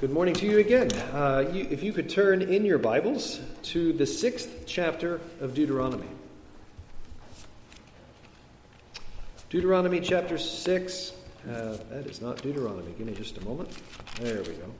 Good morning to you again. Uh, you, if you could turn in your Bibles to the sixth chapter of Deuteronomy. Deuteronomy chapter 6. Uh, that is not Deuteronomy. Give me just a moment. There we go.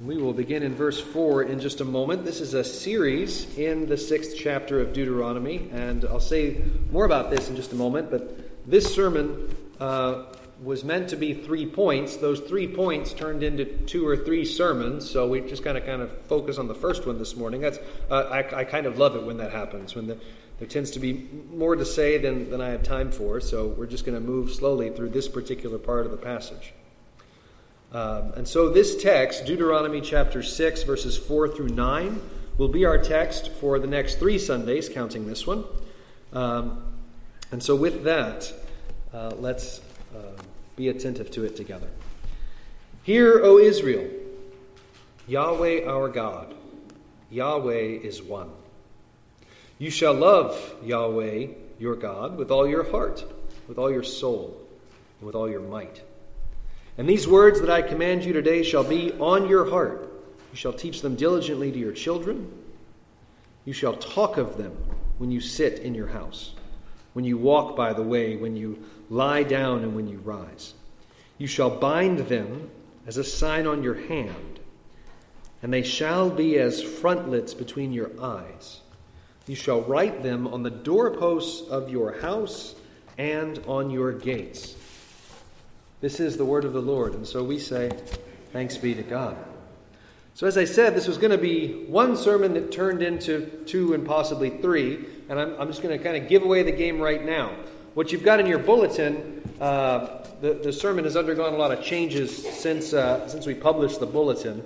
We will begin in verse 4 in just a moment. This is a series in the sixth chapter of Deuteronomy, and I'll say more about this in just a moment. But this sermon uh, was meant to be three points. Those three points turned into two or three sermons, so we just kind of kind of focus on the first one this morning. That's uh, I, I, kind of love it when that happens when the, there tends to be more to say than, than I have time for. So we're just going to move slowly through this particular part of the passage. Um, and so this text, Deuteronomy chapter six, verses four through nine, will be our text for the next three Sundays, counting this one. Um, and so with that, uh, let's. Be attentive to it together. Hear, O Israel, Yahweh our God, Yahweh is one. You shall love Yahweh your God with all your heart, with all your soul, and with all your might. And these words that I command you today shall be on your heart. You shall teach them diligently to your children. You shall talk of them when you sit in your house, when you walk by the way, when you lie down and when you rise. You shall bind them as a sign on your hand, and they shall be as frontlets between your eyes. You shall write them on the doorposts of your house and on your gates. This is the word of the Lord, and so we say, Thanks be to God. So, as I said, this was going to be one sermon that turned into two and possibly three, and I'm, I'm just going to kind of give away the game right now. What you've got in your bulletin, uh, the, the sermon has undergone a lot of changes since, uh, since we published the bulletin.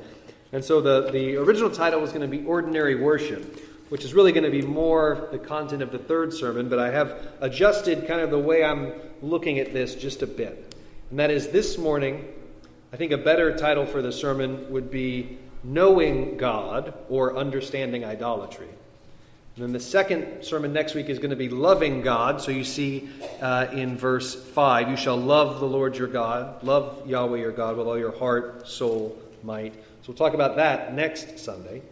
And so the, the original title was going to be Ordinary Worship, which is really going to be more the content of the third sermon, but I have adjusted kind of the way I'm looking at this just a bit. And that is this morning, I think a better title for the sermon would be Knowing God or Understanding Idolatry. And then the second sermon next week is going to be loving God. So you see uh, in verse 5, you shall love the Lord your God, love Yahweh your God with all your heart, soul, might. So we'll talk about that next Sunday.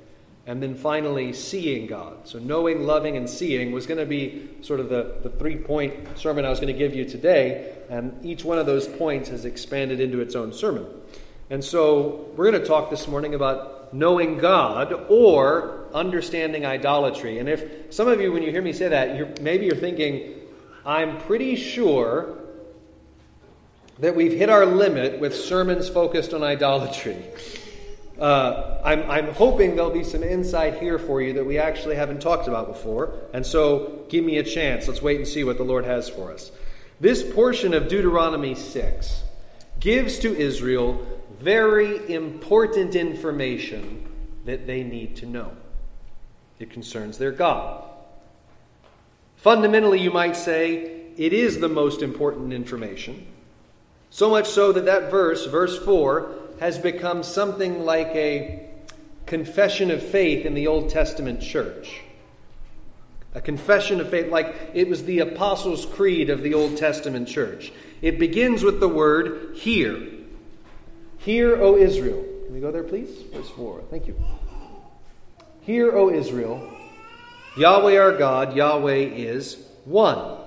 And then finally, seeing God. So knowing, loving, and seeing was going to be sort of the, the three point sermon I was going to give you today. And each one of those points has expanded into its own sermon. And so we're going to talk this morning about knowing God or understanding idolatry. And if some of you, when you hear me say that, you're, maybe you're thinking, I'm pretty sure that we've hit our limit with sermons focused on idolatry. Uh, I'm, I'm hoping there'll be some insight here for you that we actually haven't talked about before. And so give me a chance. Let's wait and see what the Lord has for us. This portion of Deuteronomy 6 gives to Israel very important information that they need to know. It concerns their God. Fundamentally, you might say, it is the most important information. So much so that that verse, verse 4, has become something like a confession of faith in the Old Testament church. A confession of faith, like it was the Apostles' Creed of the Old Testament church. It begins with the word hear. Hear, O Israel. Can we go there, please? Verse 4. Thank you. Hear, O Israel, Yahweh our God, Yahweh is one.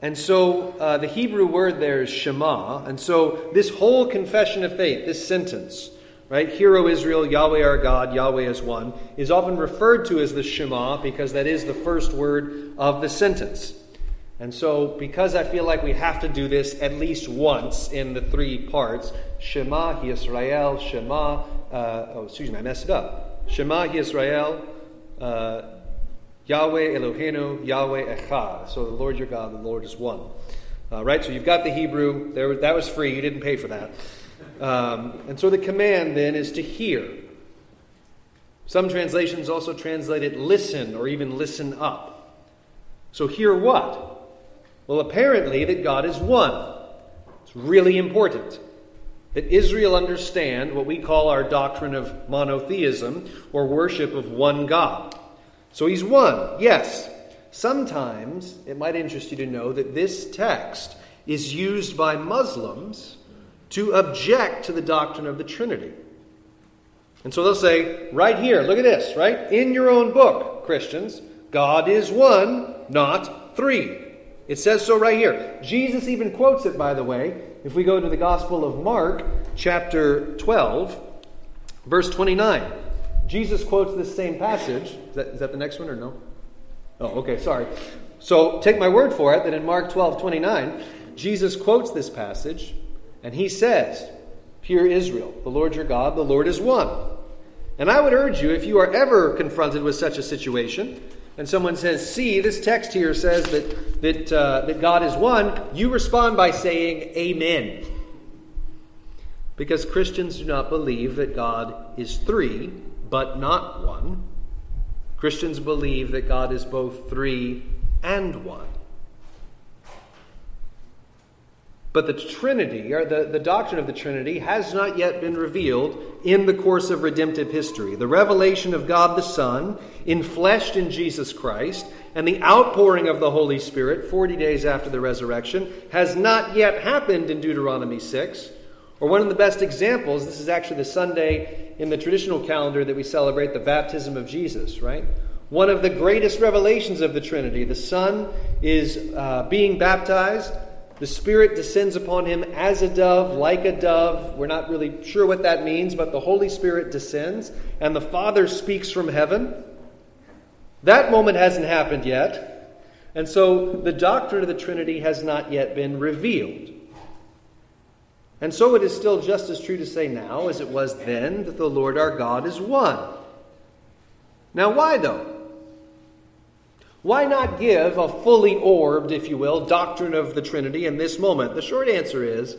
And so uh, the Hebrew word there is Shema. And so this whole confession of faith, this sentence, right, Hear, O Israel, Yahweh our God, Yahweh is one, is often referred to as the Shema because that is the first word of the sentence. And so, because I feel like we have to do this at least once in the three parts Shema, Yisrael, Shema, uh, oh, excuse me, I messed it up. Shema Yisrael, uh, Yahweh Eloheinu, Yahweh Echad. So the Lord your God, the Lord is one. Uh, right? So you've got the Hebrew. There, that was free. You didn't pay for that. Um, and so the command then is to hear. Some translations also translate it listen or even listen up. So hear what? Well, apparently that God is one. It's really important that Israel understand what we call our doctrine of monotheism or worship of one God. So he's one, yes. Sometimes it might interest you to know that this text is used by Muslims to object to the doctrine of the Trinity. And so they'll say, right here, look at this, right? In your own book, Christians, God is one, not three. It says so right here. Jesus even quotes it, by the way. If we go to the Gospel of Mark, chapter 12, verse 29, Jesus quotes this same passage. Is that, is that the next one or no? Oh, okay, sorry. So take my word for it that in Mark 12, 29, Jesus quotes this passage and he says, Hear Israel, the Lord your God, the Lord is one. And I would urge you, if you are ever confronted with such a situation, and someone says, See, this text here says that, that, uh, that God is one, you respond by saying, Amen. Because Christians do not believe that God is three, but not one. Christians believe that God is both three and one. But the Trinity, or the, the doctrine of the Trinity, has not yet been revealed in the course of redemptive history. The revelation of God the Son, infleshed in Jesus Christ, and the outpouring of the Holy Spirit 40 days after the resurrection has not yet happened in Deuteronomy 6. Or one of the best examples, this is actually the Sunday in the traditional calendar that we celebrate the baptism of Jesus, right? One of the greatest revelations of the Trinity. The Son is uh, being baptized the Spirit descends upon him as a dove, like a dove. We're not really sure what that means, but the Holy Spirit descends, and the Father speaks from heaven. That moment hasn't happened yet. And so the doctrine of the Trinity has not yet been revealed. And so it is still just as true to say now as it was then that the Lord our God is one. Now, why though? Why not give a fully orbed, if you will, doctrine of the Trinity in this moment? The short answer is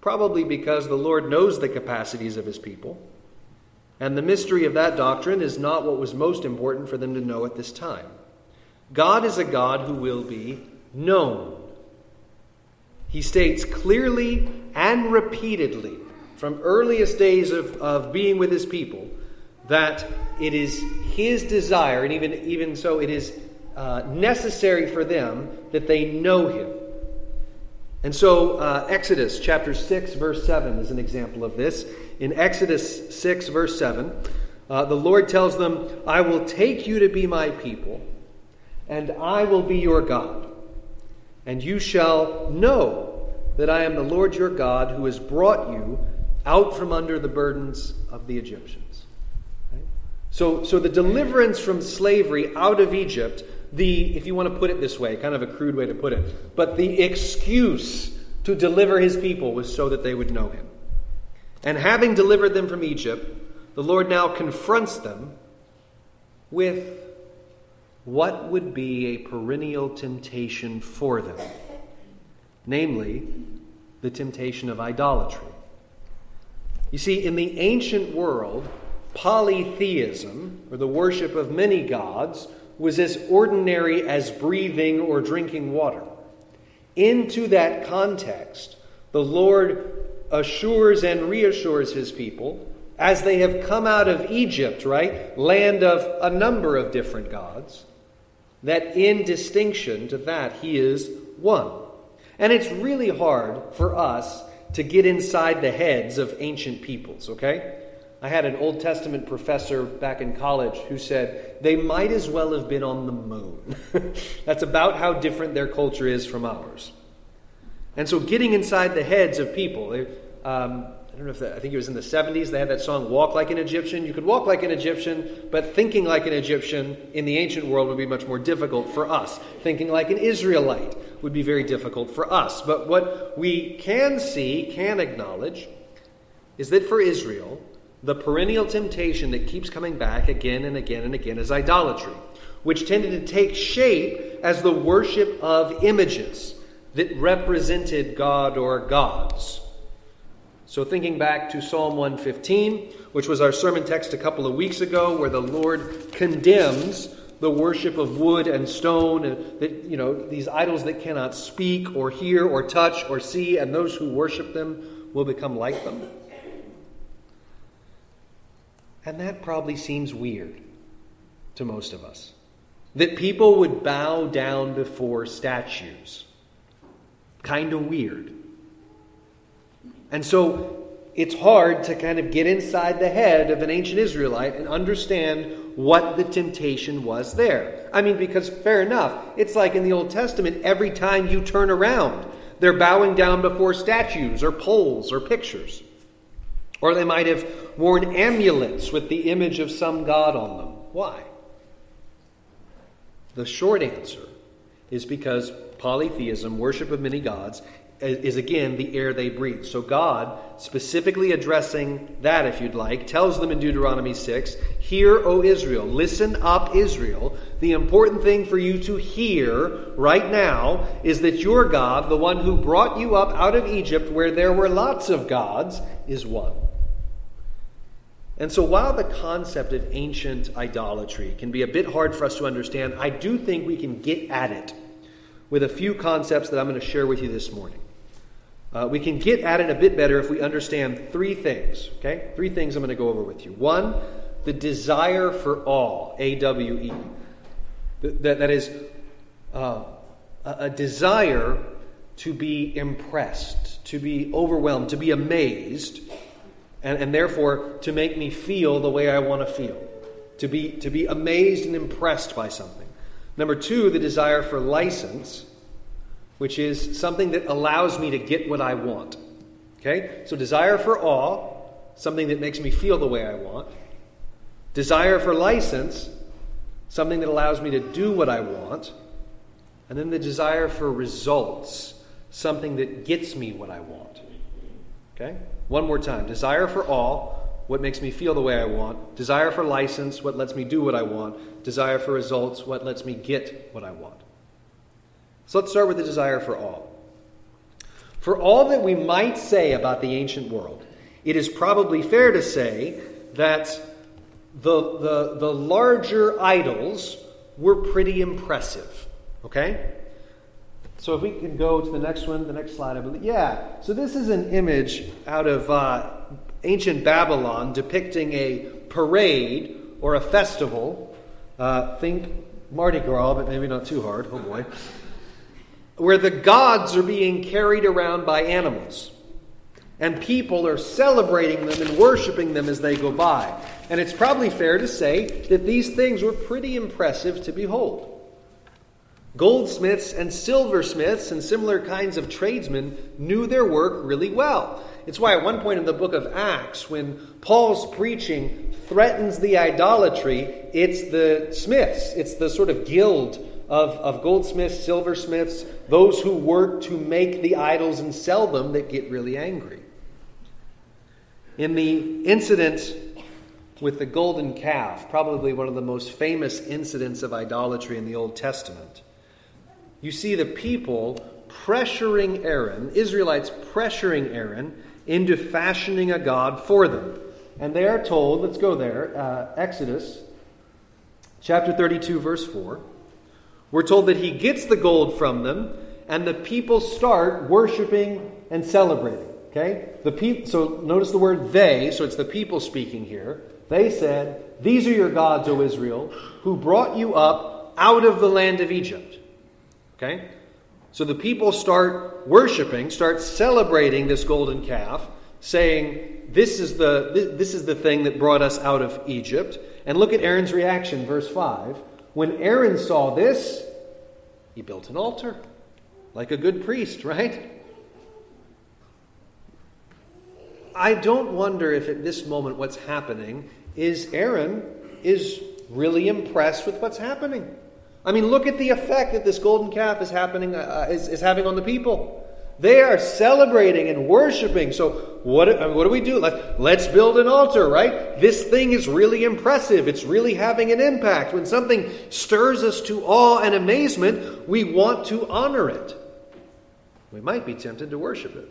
probably because the Lord knows the capacities of his people, and the mystery of that doctrine is not what was most important for them to know at this time. God is a God who will be known. He states clearly and repeatedly from earliest days of, of being with his people that it is his desire, and even, even so, it is uh, necessary for them that they know him. And so, uh, Exodus chapter 6, verse 7 is an example of this. In Exodus 6, verse 7, uh, the Lord tells them, I will take you to be my people, and I will be your God. And you shall know that I am the Lord your God who has brought you out from under the burdens of the Egyptians. So, so the deliverance from slavery out of Egypt the, if you want to put it this way, kind of a crude way to put it, but the excuse to deliver his people was so that they would know him. And having delivered them from Egypt, the Lord now confronts them with what would be a perennial temptation for them, namely, the temptation of idolatry. You see, in the ancient world, polytheism, or the worship of many gods, was as ordinary as breathing or drinking water. Into that context, the Lord assures and reassures his people as they have come out of Egypt, right? Land of a number of different gods, that in distinction to that, he is one. And it's really hard for us to get inside the heads of ancient peoples, okay? I had an Old Testament professor back in college who said they might as well have been on the moon. That's about how different their culture is from ours. And so, getting inside the heads of people, um, I don't know if that, I think it was in the 70s, they had that song, Walk Like an Egyptian. You could walk like an Egyptian, but thinking like an Egyptian in the ancient world would be much more difficult for us. Thinking like an Israelite would be very difficult for us. But what we can see, can acknowledge, is that for Israel, the perennial temptation that keeps coming back again and again and again is idolatry, which tended to take shape as the worship of images that represented God or gods. So, thinking back to Psalm 115, which was our sermon text a couple of weeks ago, where the Lord condemns the worship of wood and stone, and that, you know, these idols that cannot speak or hear or touch or see, and those who worship them will become like them. And that probably seems weird to most of us. That people would bow down before statues. kind of weird. And so it's hard to kind of get inside the head of an ancient Israelite and understand what the temptation was there. I mean, because fair enough, it's like in the Old Testament, every time you turn around, they're bowing down before statues or poles or pictures. Or they might have worn amulets with the image of some god on them. Why? The short answer is because polytheism, worship of many gods, is again the air they breathe. So God, specifically addressing that, if you'd like, tells them in Deuteronomy 6 Hear, O Israel, listen up, Israel. The important thing for you to hear right now is that your God, the one who brought you up out of Egypt, where there were lots of gods, is one. And so, while the concept of ancient idolatry can be a bit hard for us to understand, I do think we can get at it with a few concepts that I'm going to share with you this morning. Uh, we can get at it a bit better if we understand three things. Okay? Three things I'm going to go over with you. One, the desire for all, A W E. That, that is uh, a desire to be impressed, to be overwhelmed, to be amazed, and, and therefore to make me feel the way I want to feel, to be, to be amazed and impressed by something. Number two, the desire for license which is something that allows me to get what I want. Okay? So, desire for awe, something that makes me feel the way I want. Desire for license, something that allows me to do what I want. And then the desire for results, something that gets me what I want. Okay? One more time. Desire for all, what makes me feel the way I want. Desire for license, what lets me do what I want. Desire for results, what lets me get what I want. So let's start with the desire for all. For all that we might say about the ancient world, it is probably fair to say that the, the, the larger idols were pretty impressive. Okay? So if we can go to the next one, the next slide, I believe. Yeah. So this is an image out of uh, ancient Babylon depicting a parade or a festival. Uh, think Mardi Gras, but maybe not too hard. Oh boy where the gods are being carried around by animals. And people are celebrating them and worshiping them as they go by. And it's probably fair to say that these things were pretty impressive to behold. Goldsmiths and silversmiths and similar kinds of tradesmen knew their work really well. It's why at one point in the book of Acts, when Paul's preaching threatens the idolatry, it's the smiths, it's the sort of guild of, of goldsmiths, silversmiths, those who work to make the idols and sell them that get really angry. In the incident with the golden calf, probably one of the most famous incidents of idolatry in the Old Testament, you see the people pressuring Aaron, Israelites pressuring Aaron into fashioning a god for them. And they are told, let's go there, uh, Exodus chapter 32, verse 4. We're told that he gets the gold from them, and the people start worshiping and celebrating. Okay? The pe- so notice the word they, so it's the people speaking here. They said, These are your gods, O Israel, who brought you up out of the land of Egypt. Okay? So the people start worshiping, start celebrating this golden calf, saying, This is the, this is the thing that brought us out of Egypt. And look at Aaron's reaction, verse 5. When Aaron saw this, he built an altar like a good priest, right? I don't wonder if at this moment what's happening is Aaron is really impressed with what's happening. I mean, look at the effect that this golden calf is happening uh, is, is having on the people. They are celebrating and worshiping. So, what, what do we do? Let, let's build an altar, right? This thing is really impressive. It's really having an impact. When something stirs us to awe and amazement, we want to honor it. We might be tempted to worship it.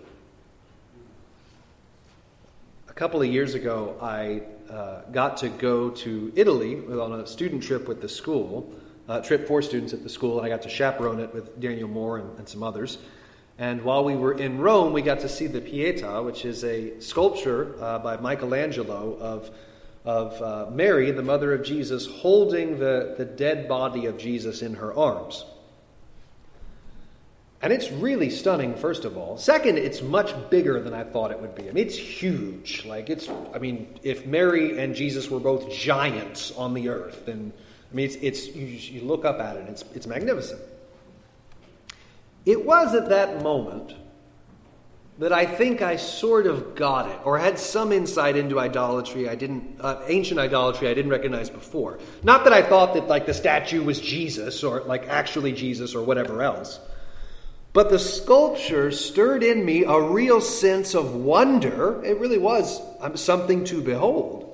A couple of years ago, I uh, got to go to Italy on a student trip with the school, uh, trip for students at the school, and I got to chaperone it with Daniel Moore and, and some others. And while we were in Rome, we got to see the Pietà, which is a sculpture uh, by Michelangelo of, of uh, Mary, the mother of Jesus, holding the, the dead body of Jesus in her arms. And it's really stunning, first of all. Second, it's much bigger than I thought it would be. I mean, it's huge. Like, it's, I mean, if Mary and Jesus were both giants on the earth, then, I mean, it's, it's you, you look up at it, it's, it's magnificent. It was at that moment that I think I sort of got it, or had some insight into idolatry I didn't, uh, ancient idolatry I didn't recognize before. Not that I thought that like the statue was Jesus, or like actually Jesus, or whatever else. But the sculpture stirred in me a real sense of wonder. It really was um, something to behold.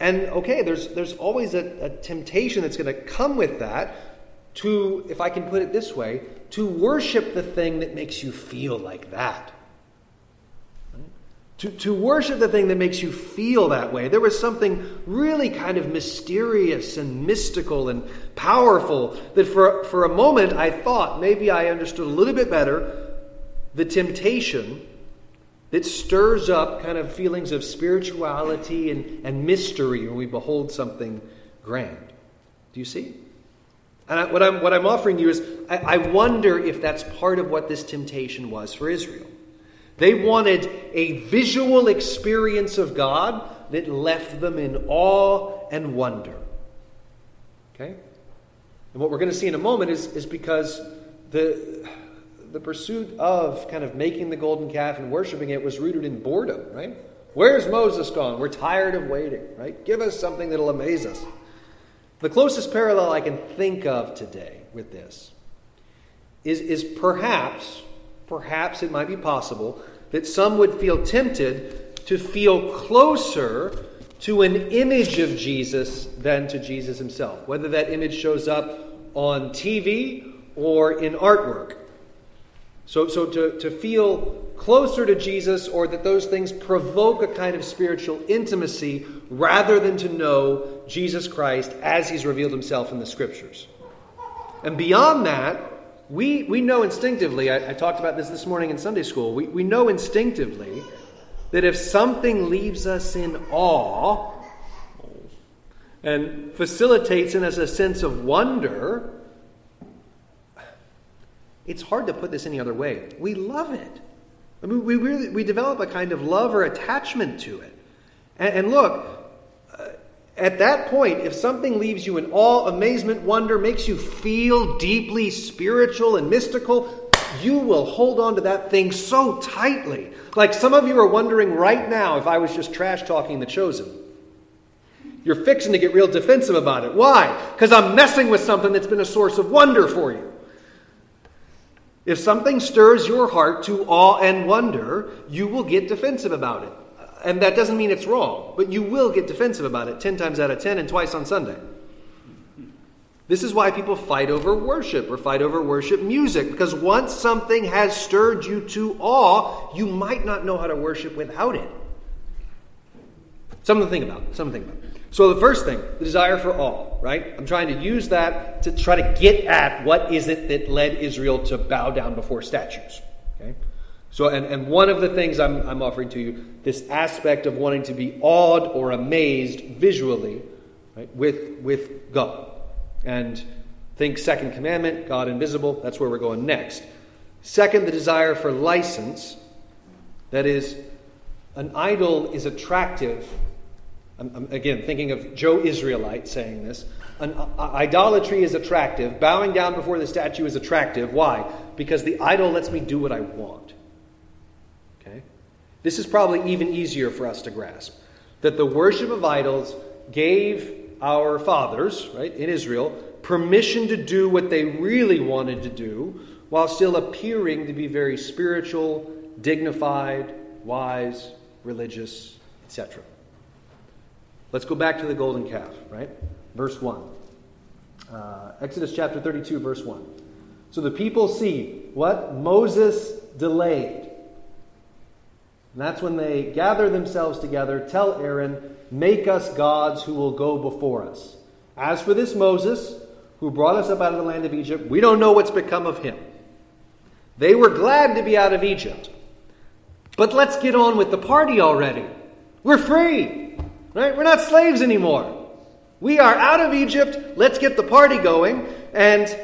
And okay, there's, there's always a, a temptation that's going to come with that to, if I can put it this way, to worship the thing that makes you feel like that. To, to worship the thing that makes you feel that way. There was something really kind of mysterious and mystical and powerful that for, for a moment I thought maybe I understood a little bit better the temptation that stirs up kind of feelings of spirituality and, and mystery when we behold something grand. Do you see? And I, what, I'm, what I'm offering you is I, I wonder if that's part of what this temptation was for Israel. They wanted a visual experience of God that left them in awe and wonder. Okay? And what we're going to see in a moment is, is because the, the pursuit of kind of making the golden calf and worshiping it was rooted in boredom, right? Where's Moses gone? We're tired of waiting, right? Give us something that'll amaze us. The closest parallel I can think of today with this is, is perhaps, perhaps it might be possible that some would feel tempted to feel closer to an image of Jesus than to Jesus himself, whether that image shows up on TV or in artwork. So, so to, to feel closer to Jesus or that those things provoke a kind of spiritual intimacy rather than to know Jesus Christ as he's revealed himself in the scriptures. And beyond that, we, we know instinctively, I, I talked about this this morning in Sunday school, we, we know instinctively that if something leaves us in awe and facilitates in us a sense of wonder, it's hard to put this any other way. We love it. I mean, we really we develop a kind of love or attachment to it. And, and look, uh, at that point, if something leaves you in awe, amazement, wonder, makes you feel deeply spiritual and mystical, you will hold on to that thing so tightly. Like some of you are wondering right now if I was just trash talking the chosen. You're fixing to get real defensive about it. Why? Because I'm messing with something that's been a source of wonder for you. If something stirs your heart to awe and wonder, you will get defensive about it. And that doesn't mean it's wrong, but you will get defensive about it 10 times out of 10 and twice on Sunday. This is why people fight over worship or fight over worship music, because once something has stirred you to awe, you might not know how to worship without it. Something to think about. Something to think about. So the first thing, the desire for all, right? I'm trying to use that to try to get at what is it that led Israel to bow down before statues. Okay? So, and, and one of the things I'm, I'm offering to you, this aspect of wanting to be awed or amazed visually right, with, with God. And think second commandment, God invisible, that's where we're going next. Second, the desire for license. That is, an idol is attractive I'm, I'm, again thinking of Joe Israelite saying this. An, uh, idolatry is attractive. Bowing down before the statue is attractive. Why? Because the idol lets me do what I want. Okay? This is probably even easier for us to grasp. That the worship of idols gave our fathers, right, in Israel, permission to do what they really wanted to do while still appearing to be very spiritual, dignified, wise, religious, etc. Let's go back to the golden calf, right? Verse 1. Uh, Exodus chapter 32, verse 1. So the people see what? Moses delayed. And that's when they gather themselves together, tell Aaron, Make us gods who will go before us. As for this Moses, who brought us up out of the land of Egypt, we don't know what's become of him. They were glad to be out of Egypt. But let's get on with the party already. We're free. Right? We're not slaves anymore. We are out of Egypt. Let's get the party going. And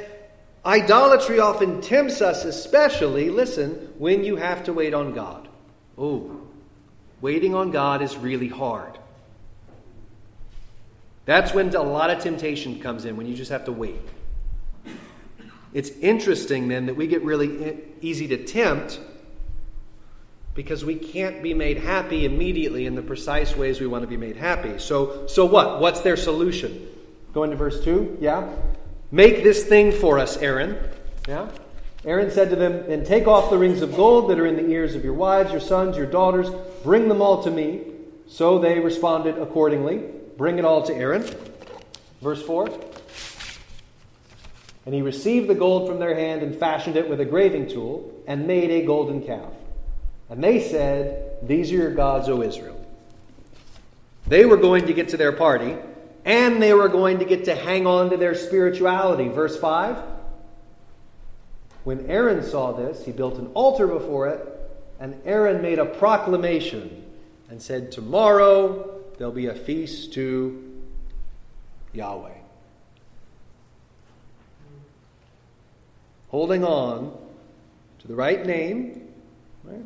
Idolatry often tempts us, especially, listen, when you have to wait on God. Oh, waiting on God is really hard. That's when a lot of temptation comes in, when you just have to wait. It's interesting then that we get really easy to tempt because we can't be made happy immediately in the precise ways we want to be made happy. So, so what? What's their solution? Go into verse 2. Yeah? Make this thing for us, Aaron. Yeah? Aaron said to them, Then take off the rings of gold that are in the ears of your wives, your sons, your daughters. Bring them all to me. So they responded accordingly. Bring it all to Aaron. Verse 4. And he received the gold from their hand and fashioned it with a graving tool and made a golden calf. And they said, These are your gods, O Israel. They were going to get to their party, and they were going to get to hang on to their spirituality. Verse 5 When Aaron saw this, he built an altar before it, and Aaron made a proclamation and said, Tomorrow there'll be a feast to Yahweh. Holding on to the right name, right?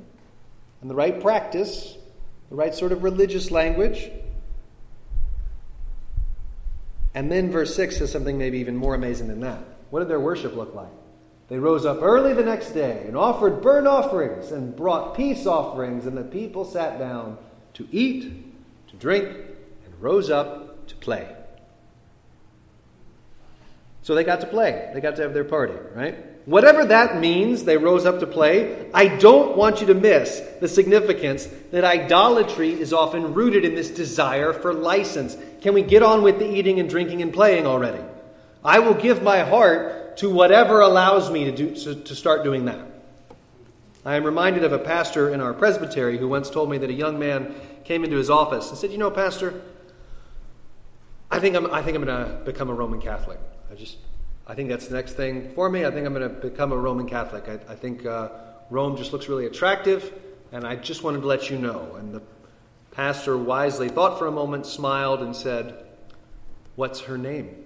And the right practice, the right sort of religious language. And then verse 6 says something maybe even more amazing than that. What did their worship look like? They rose up early the next day and offered burnt offerings and brought peace offerings, and the people sat down to eat, to drink, and rose up to play. So they got to play. They got to have their party, right? Whatever that means, they rose up to play. I don't want you to miss the significance that idolatry is often rooted in this desire for license. Can we get on with the eating and drinking and playing already? I will give my heart to whatever allows me to, do, to, to start doing that. I am reminded of a pastor in our presbytery who once told me that a young man came into his office and said, You know, Pastor, I think I'm, I think I'm going to become a Roman Catholic. I just, I think that's the next thing for me. I think I'm going to become a Roman Catholic. I, I think uh, Rome just looks really attractive, and I just wanted to let you know. And the pastor wisely thought for a moment, smiled, and said, What's her name?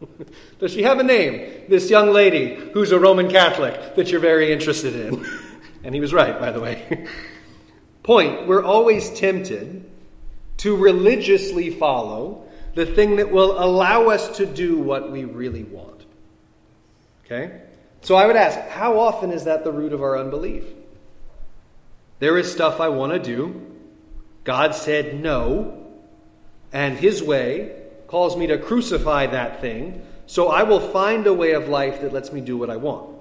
Does she have a name, this young lady who's a Roman Catholic that you're very interested in? and he was right, by the way. Point we're always tempted to religiously follow the thing that will allow us to do what we really want. Okay? So I would ask, how often is that the root of our unbelief? There is stuff I want to do. God said no, and His way calls me to crucify that thing, so I will find a way of life that lets me do what I want.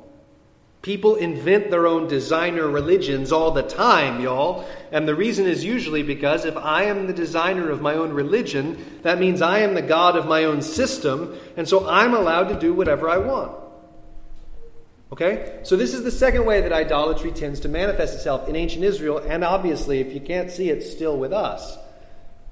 People invent their own designer religions all the time, y'all. And the reason is usually because if I am the designer of my own religion, that means I am the God of my own system, and so I'm allowed to do whatever I want. Okay? So, this is the second way that idolatry tends to manifest itself in ancient Israel, and obviously, if you can't see it, still with us.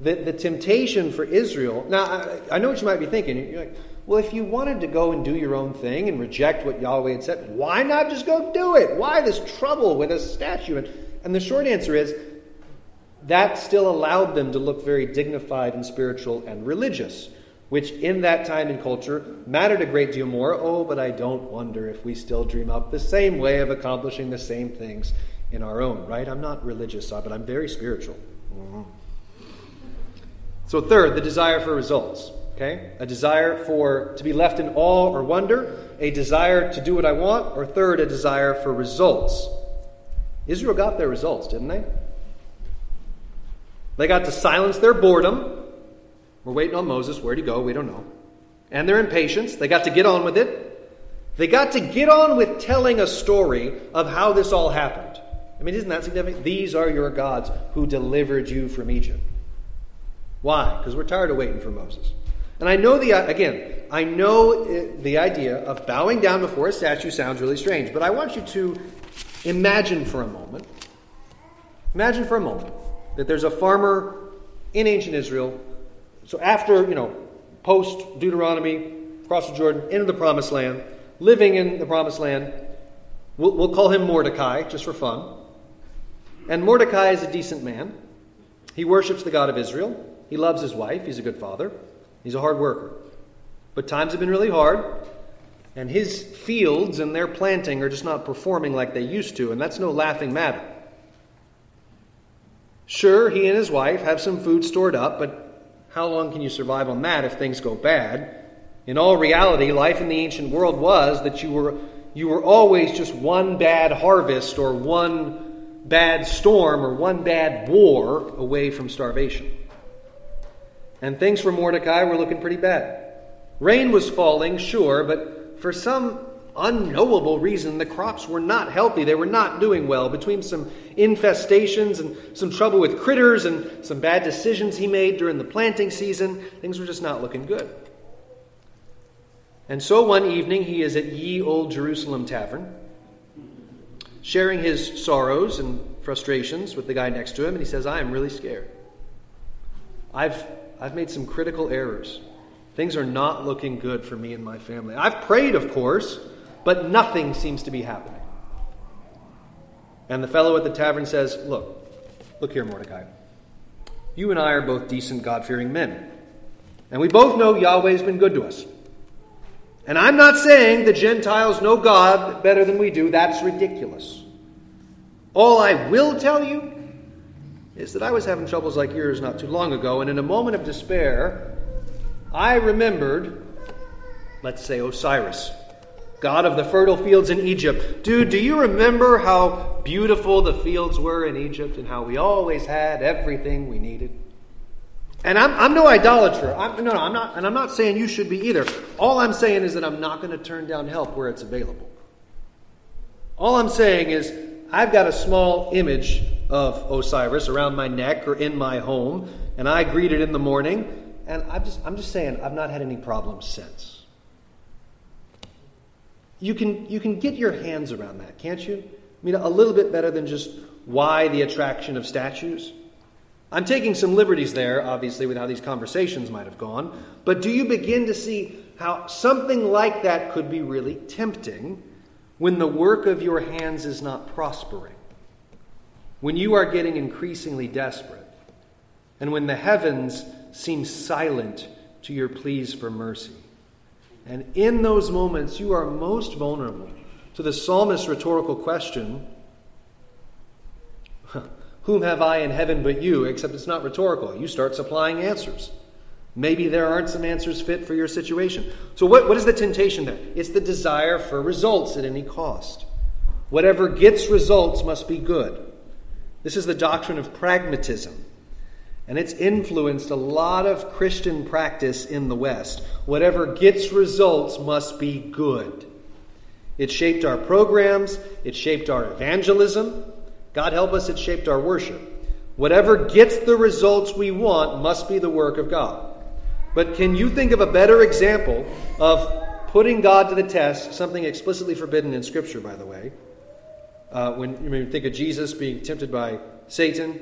The, the temptation for Israel. Now, I, I know what you might be thinking. You're like, well, if you wanted to go and do your own thing and reject what Yahweh had said, why not just go do it? Why this trouble with a statue? And, and the short answer is that still allowed them to look very dignified and spiritual and religious, which in that time and culture mattered a great deal more. Oh, but I don't wonder if we still dream up the same way of accomplishing the same things in our own, right? I'm not religious, but I'm very spiritual. Mm-hmm. So, third, the desire for results. Okay? A desire for to be left in awe or wonder, a desire to do what I want, or third, a desire for results. Israel got their results, didn't they? They got to silence their boredom. We're waiting on Moses. Where'd he go? We don't know. And their impatience. They got to get on with it. They got to get on with telling a story of how this all happened. I mean, isn't that significant? These are your gods who delivered you from Egypt. Why? Because we're tired of waiting for Moses. And I know the, again, I know uh, the idea of bowing down before a statue sounds really strange, but I want you to imagine for a moment, imagine for a moment that there's a farmer in ancient Israel. So after, you know, post Deuteronomy, across the Jordan, into the promised land, living in the promised land. We'll, we'll call him Mordecai, just for fun. And Mordecai is a decent man. He worships the God of Israel. He loves his wife. He's a good father. He's a hard worker. But times have been really hard, and his fields and their planting are just not performing like they used to, and that's no laughing matter. Sure, he and his wife have some food stored up, but how long can you survive on that if things go bad? In all reality, life in the ancient world was that you were, you were always just one bad harvest or one bad storm or one bad war away from starvation. And things for Mordecai were looking pretty bad. Rain was falling, sure, but for some unknowable reason, the crops were not healthy. They were not doing well. Between some infestations and some trouble with critters and some bad decisions he made during the planting season, things were just not looking good. And so one evening, he is at Ye Old Jerusalem Tavern, sharing his sorrows and frustrations with the guy next to him, and he says, I am really scared. I've, I've made some critical errors. Things are not looking good for me and my family. I've prayed, of course, but nothing seems to be happening. And the fellow at the tavern says, Look, look here, Mordecai. You and I are both decent, God fearing men. And we both know Yahweh's been good to us. And I'm not saying the Gentiles know God better than we do. That's ridiculous. All I will tell you is that I was having troubles like yours not too long ago, and in a moment of despair, I remembered, let's say, Osiris, God of the fertile fields in Egypt. Dude, do you remember how beautiful the fields were in Egypt and how we always had everything we needed? And I'm, I'm no idolater. I'm, no, no, I'm not, and I'm not saying you should be either. All I'm saying is that I'm not going to turn down help where it's available. All I'm saying is I've got a small image of Osiris around my neck or in my home, and I greet it in the morning, and I'm just, I'm just saying, I've not had any problems since. You can, you can get your hands around that, can't you? I mean, a little bit better than just why the attraction of statues. I'm taking some liberties there, obviously, with how these conversations might have gone, but do you begin to see how something like that could be really tempting when the work of your hands is not prospering? When you are getting increasingly desperate? And when the heavens seem silent to your pleas for mercy. And in those moments, you are most vulnerable to the psalmist's rhetorical question Whom have I in heaven but you? Except it's not rhetorical. You start supplying answers. Maybe there aren't some answers fit for your situation. So, what, what is the temptation there? It's the desire for results at any cost. Whatever gets results must be good. This is the doctrine of pragmatism. And it's influenced a lot of Christian practice in the West. Whatever gets results must be good. It shaped our programs, it shaped our evangelism. God help us, it shaped our worship. Whatever gets the results we want must be the work of God. But can you think of a better example of putting God to the test, something explicitly forbidden in Scripture, by the way? Uh, when you think of Jesus being tempted by Satan,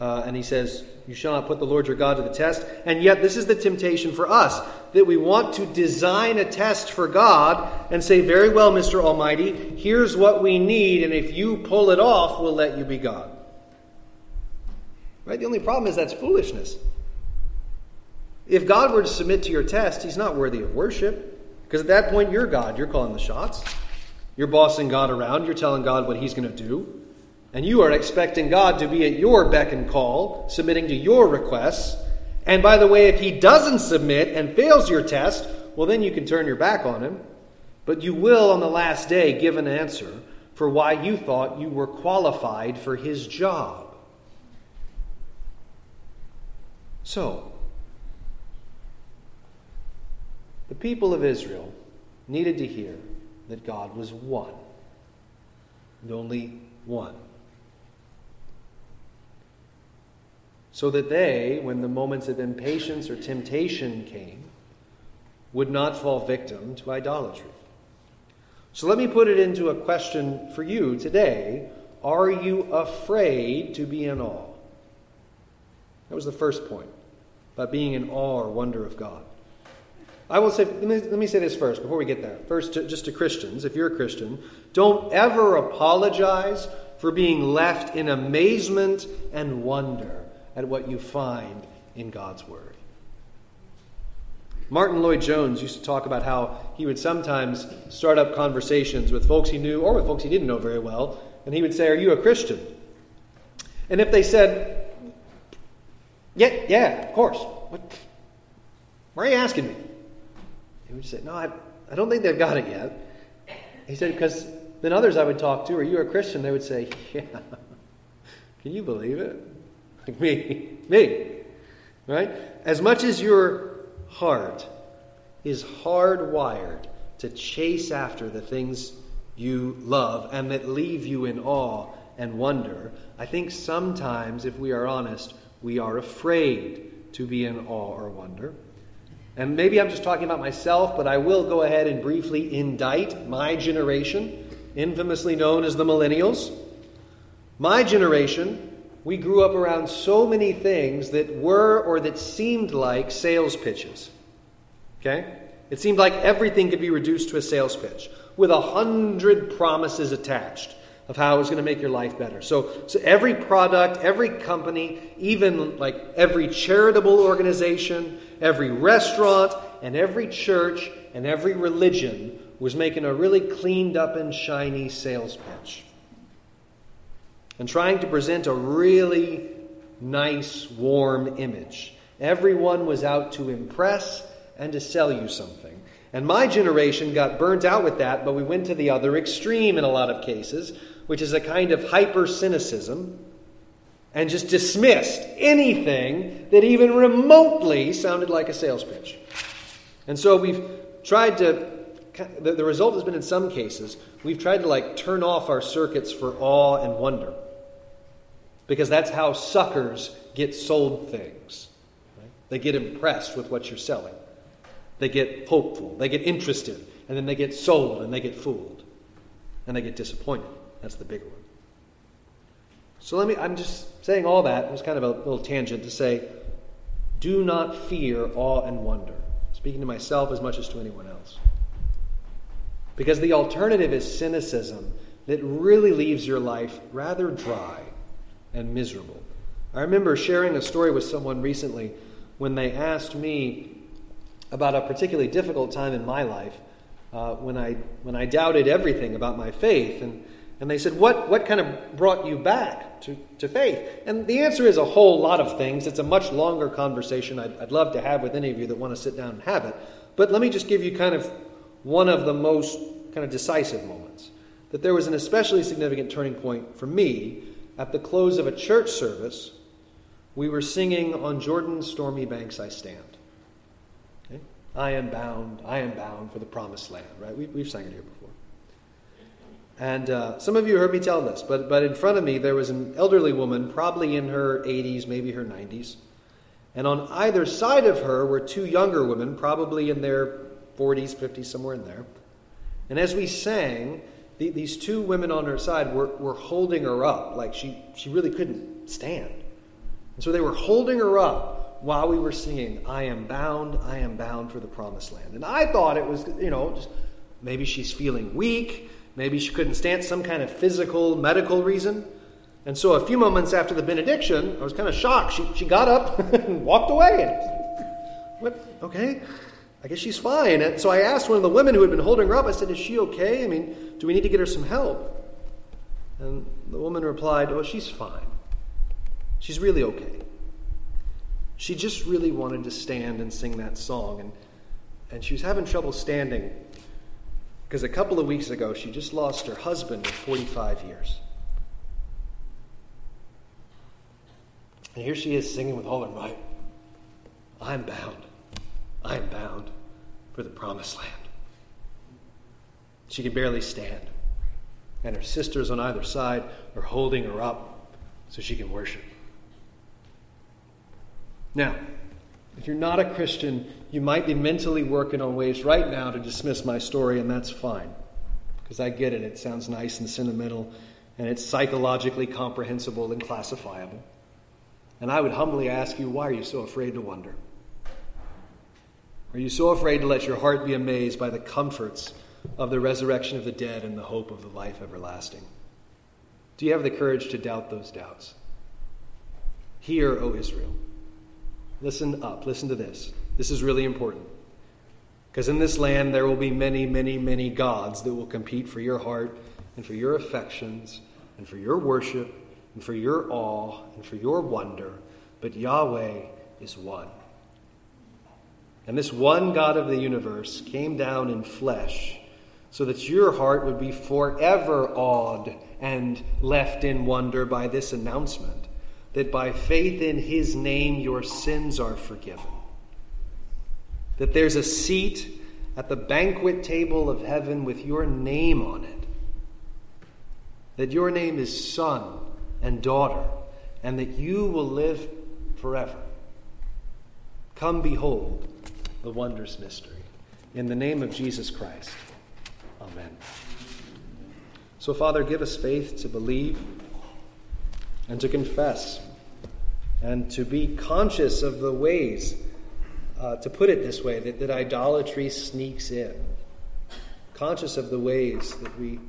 uh, and he says, You shall not put the Lord your God to the test. And yet, this is the temptation for us that we want to design a test for God and say, Very well, Mr. Almighty, here's what we need, and if you pull it off, we'll let you be God. Right? The only problem is that's foolishness. If God were to submit to your test, he's not worthy of worship. Because at that point, you're God. You're calling the shots. You're bossing God around. You're telling God what he's going to do. And you are expecting God to be at your beck and call, submitting to your requests. And by the way, if he doesn't submit and fails your test, well, then you can turn your back on him. But you will, on the last day, give an answer for why you thought you were qualified for his job. So, the people of Israel needed to hear that God was one, and only one. so that they, when the moments of impatience or temptation came, would not fall victim to idolatry. So let me put it into a question for you today. Are you afraid to be in awe? That was the first point about being in awe or wonder of God. I will say, let me, let me say this first before we get there. First, to, just to Christians, if you're a Christian, don't ever apologize for being left in amazement and wonder at what you find in God's Word. Martyn Lloyd-Jones used to talk about how he would sometimes start up conversations with folks he knew or with folks he didn't know very well, and he would say, Are you a Christian? And if they said, Yeah, yeah, of course. What? Why are you asking me? He would say, No, I, I don't think they've got it yet. He said, Because then others I would talk to, or you a Christian? They would say, Yeah. Can you believe it? Like me. Me. Right? As much as your heart is hardwired to chase after the things you love and that leave you in awe and wonder, I think sometimes, if we are honest, we are afraid to be in awe or wonder. And maybe I'm just talking about myself, but I will go ahead and briefly indict my generation, infamously known as the millennials. My generation, we grew up around so many things that were or that seemed like sales pitches. Okay? It seemed like everything could be reduced to a sales pitch with a hundred promises attached of how it was going to make your life better. So, so every product, every company, even like every charitable organization, every restaurant, and every church and every religion was making a really cleaned up and shiny sales pitch. And trying to present a really nice, warm image. Everyone was out to impress and to sell you something. And my generation got burnt out with that, but we went to the other extreme in a lot of cases, which is a kind of hyper cynicism, and just dismissed anything that even remotely sounded like a sales pitch. And so we've tried to, the, the result has been in some cases, we've tried to like turn off our circuits for awe and wonder. Because that's how suckers get sold things. Right? They get impressed with what you're selling. They get hopeful, they get interested, and then they get sold and they get fooled. And they get disappointed. That's the bigger one. So let me, I'm just saying all that. It was kind of a little tangent to say, do not fear awe and wonder. Speaking to myself as much as to anyone else. Because the alternative is cynicism that really leaves your life rather dry and miserable. I remember sharing a story with someone recently when they asked me about a particularly difficult time in my life uh, when, I, when I doubted everything about my faith. And, and they said, what, what kind of brought you back to, to faith? And the answer is a whole lot of things. It's a much longer conversation I'd, I'd love to have with any of you that want to sit down and have it. But let me just give you kind of one of the most kind of decisive moments. That there was an especially significant turning point for me at the close of a church service. We were singing On Jordan's Stormy Banks I Stand. I am bound, I am bound for the promised land, right? We, we've sang it here before. And uh, some of you heard me tell this, but, but in front of me there was an elderly woman, probably in her 80s, maybe her 90s. And on either side of her were two younger women, probably in their 40s, 50s, somewhere in there. And as we sang, the, these two women on her side were, were holding her up, like she, she really couldn't stand. And so they were holding her up while we were singing, I am bound, I am bound for the promised land. And I thought it was, you know, just maybe she's feeling weak, maybe she couldn't stand some kind of physical, medical reason. And so a few moments after the benediction, I was kind of shocked. She, she got up and walked away. And, what? Okay. I guess she's fine. And so I asked one of the women who had been holding her up, I said, Is she okay? I mean, do we need to get her some help? And the woman replied, Oh, she's fine. She's really okay. She just really wanted to stand and sing that song. And, and she was having trouble standing because a couple of weeks ago she just lost her husband of 45 years. And here she is singing with all her might I'm bound. I'm bound for the promised land. She can barely stand. And her sisters on either side are holding her up so she can worship. Now, if you're not a Christian, you might be mentally working on ways right now to dismiss my story, and that's fine. Because I get it. It sounds nice and sentimental, and it's psychologically comprehensible and classifiable. And I would humbly ask you, why are you so afraid to wonder? Are you so afraid to let your heart be amazed by the comforts of the resurrection of the dead and the hope of the life everlasting? Do you have the courage to doubt those doubts? Hear, O Israel. Listen up. Listen to this. This is really important. Because in this land there will be many, many, many gods that will compete for your heart and for your affections and for your worship and for your awe and for your wonder. But Yahweh is one. And this one God of the universe came down in flesh so that your heart would be forever awed and left in wonder by this announcement that by faith in his name your sins are forgiven that there's a seat at the banquet table of heaven with your name on it, that your name is son and daughter, and that you will live forever. Come behold the wondrous mystery. In the name of Jesus Christ, amen. So, Father, give us faith to believe and to confess and to be conscious of the ways uh, to put it this way, that, that idolatry sneaks in. Conscious of the ways that we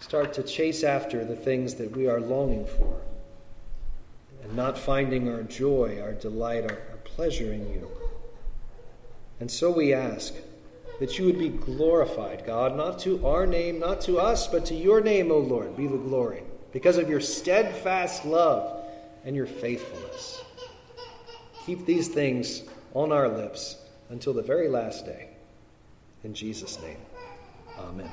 start to chase after the things that we are longing for and not finding our joy, our delight, our, our pleasure in you. And so we ask that you would be glorified, God, not to our name, not to us, but to your name, O Lord, be the glory, because of your steadfast love and your faithfulness. Keep these things on our lips until the very last day. In Jesus' name, amen.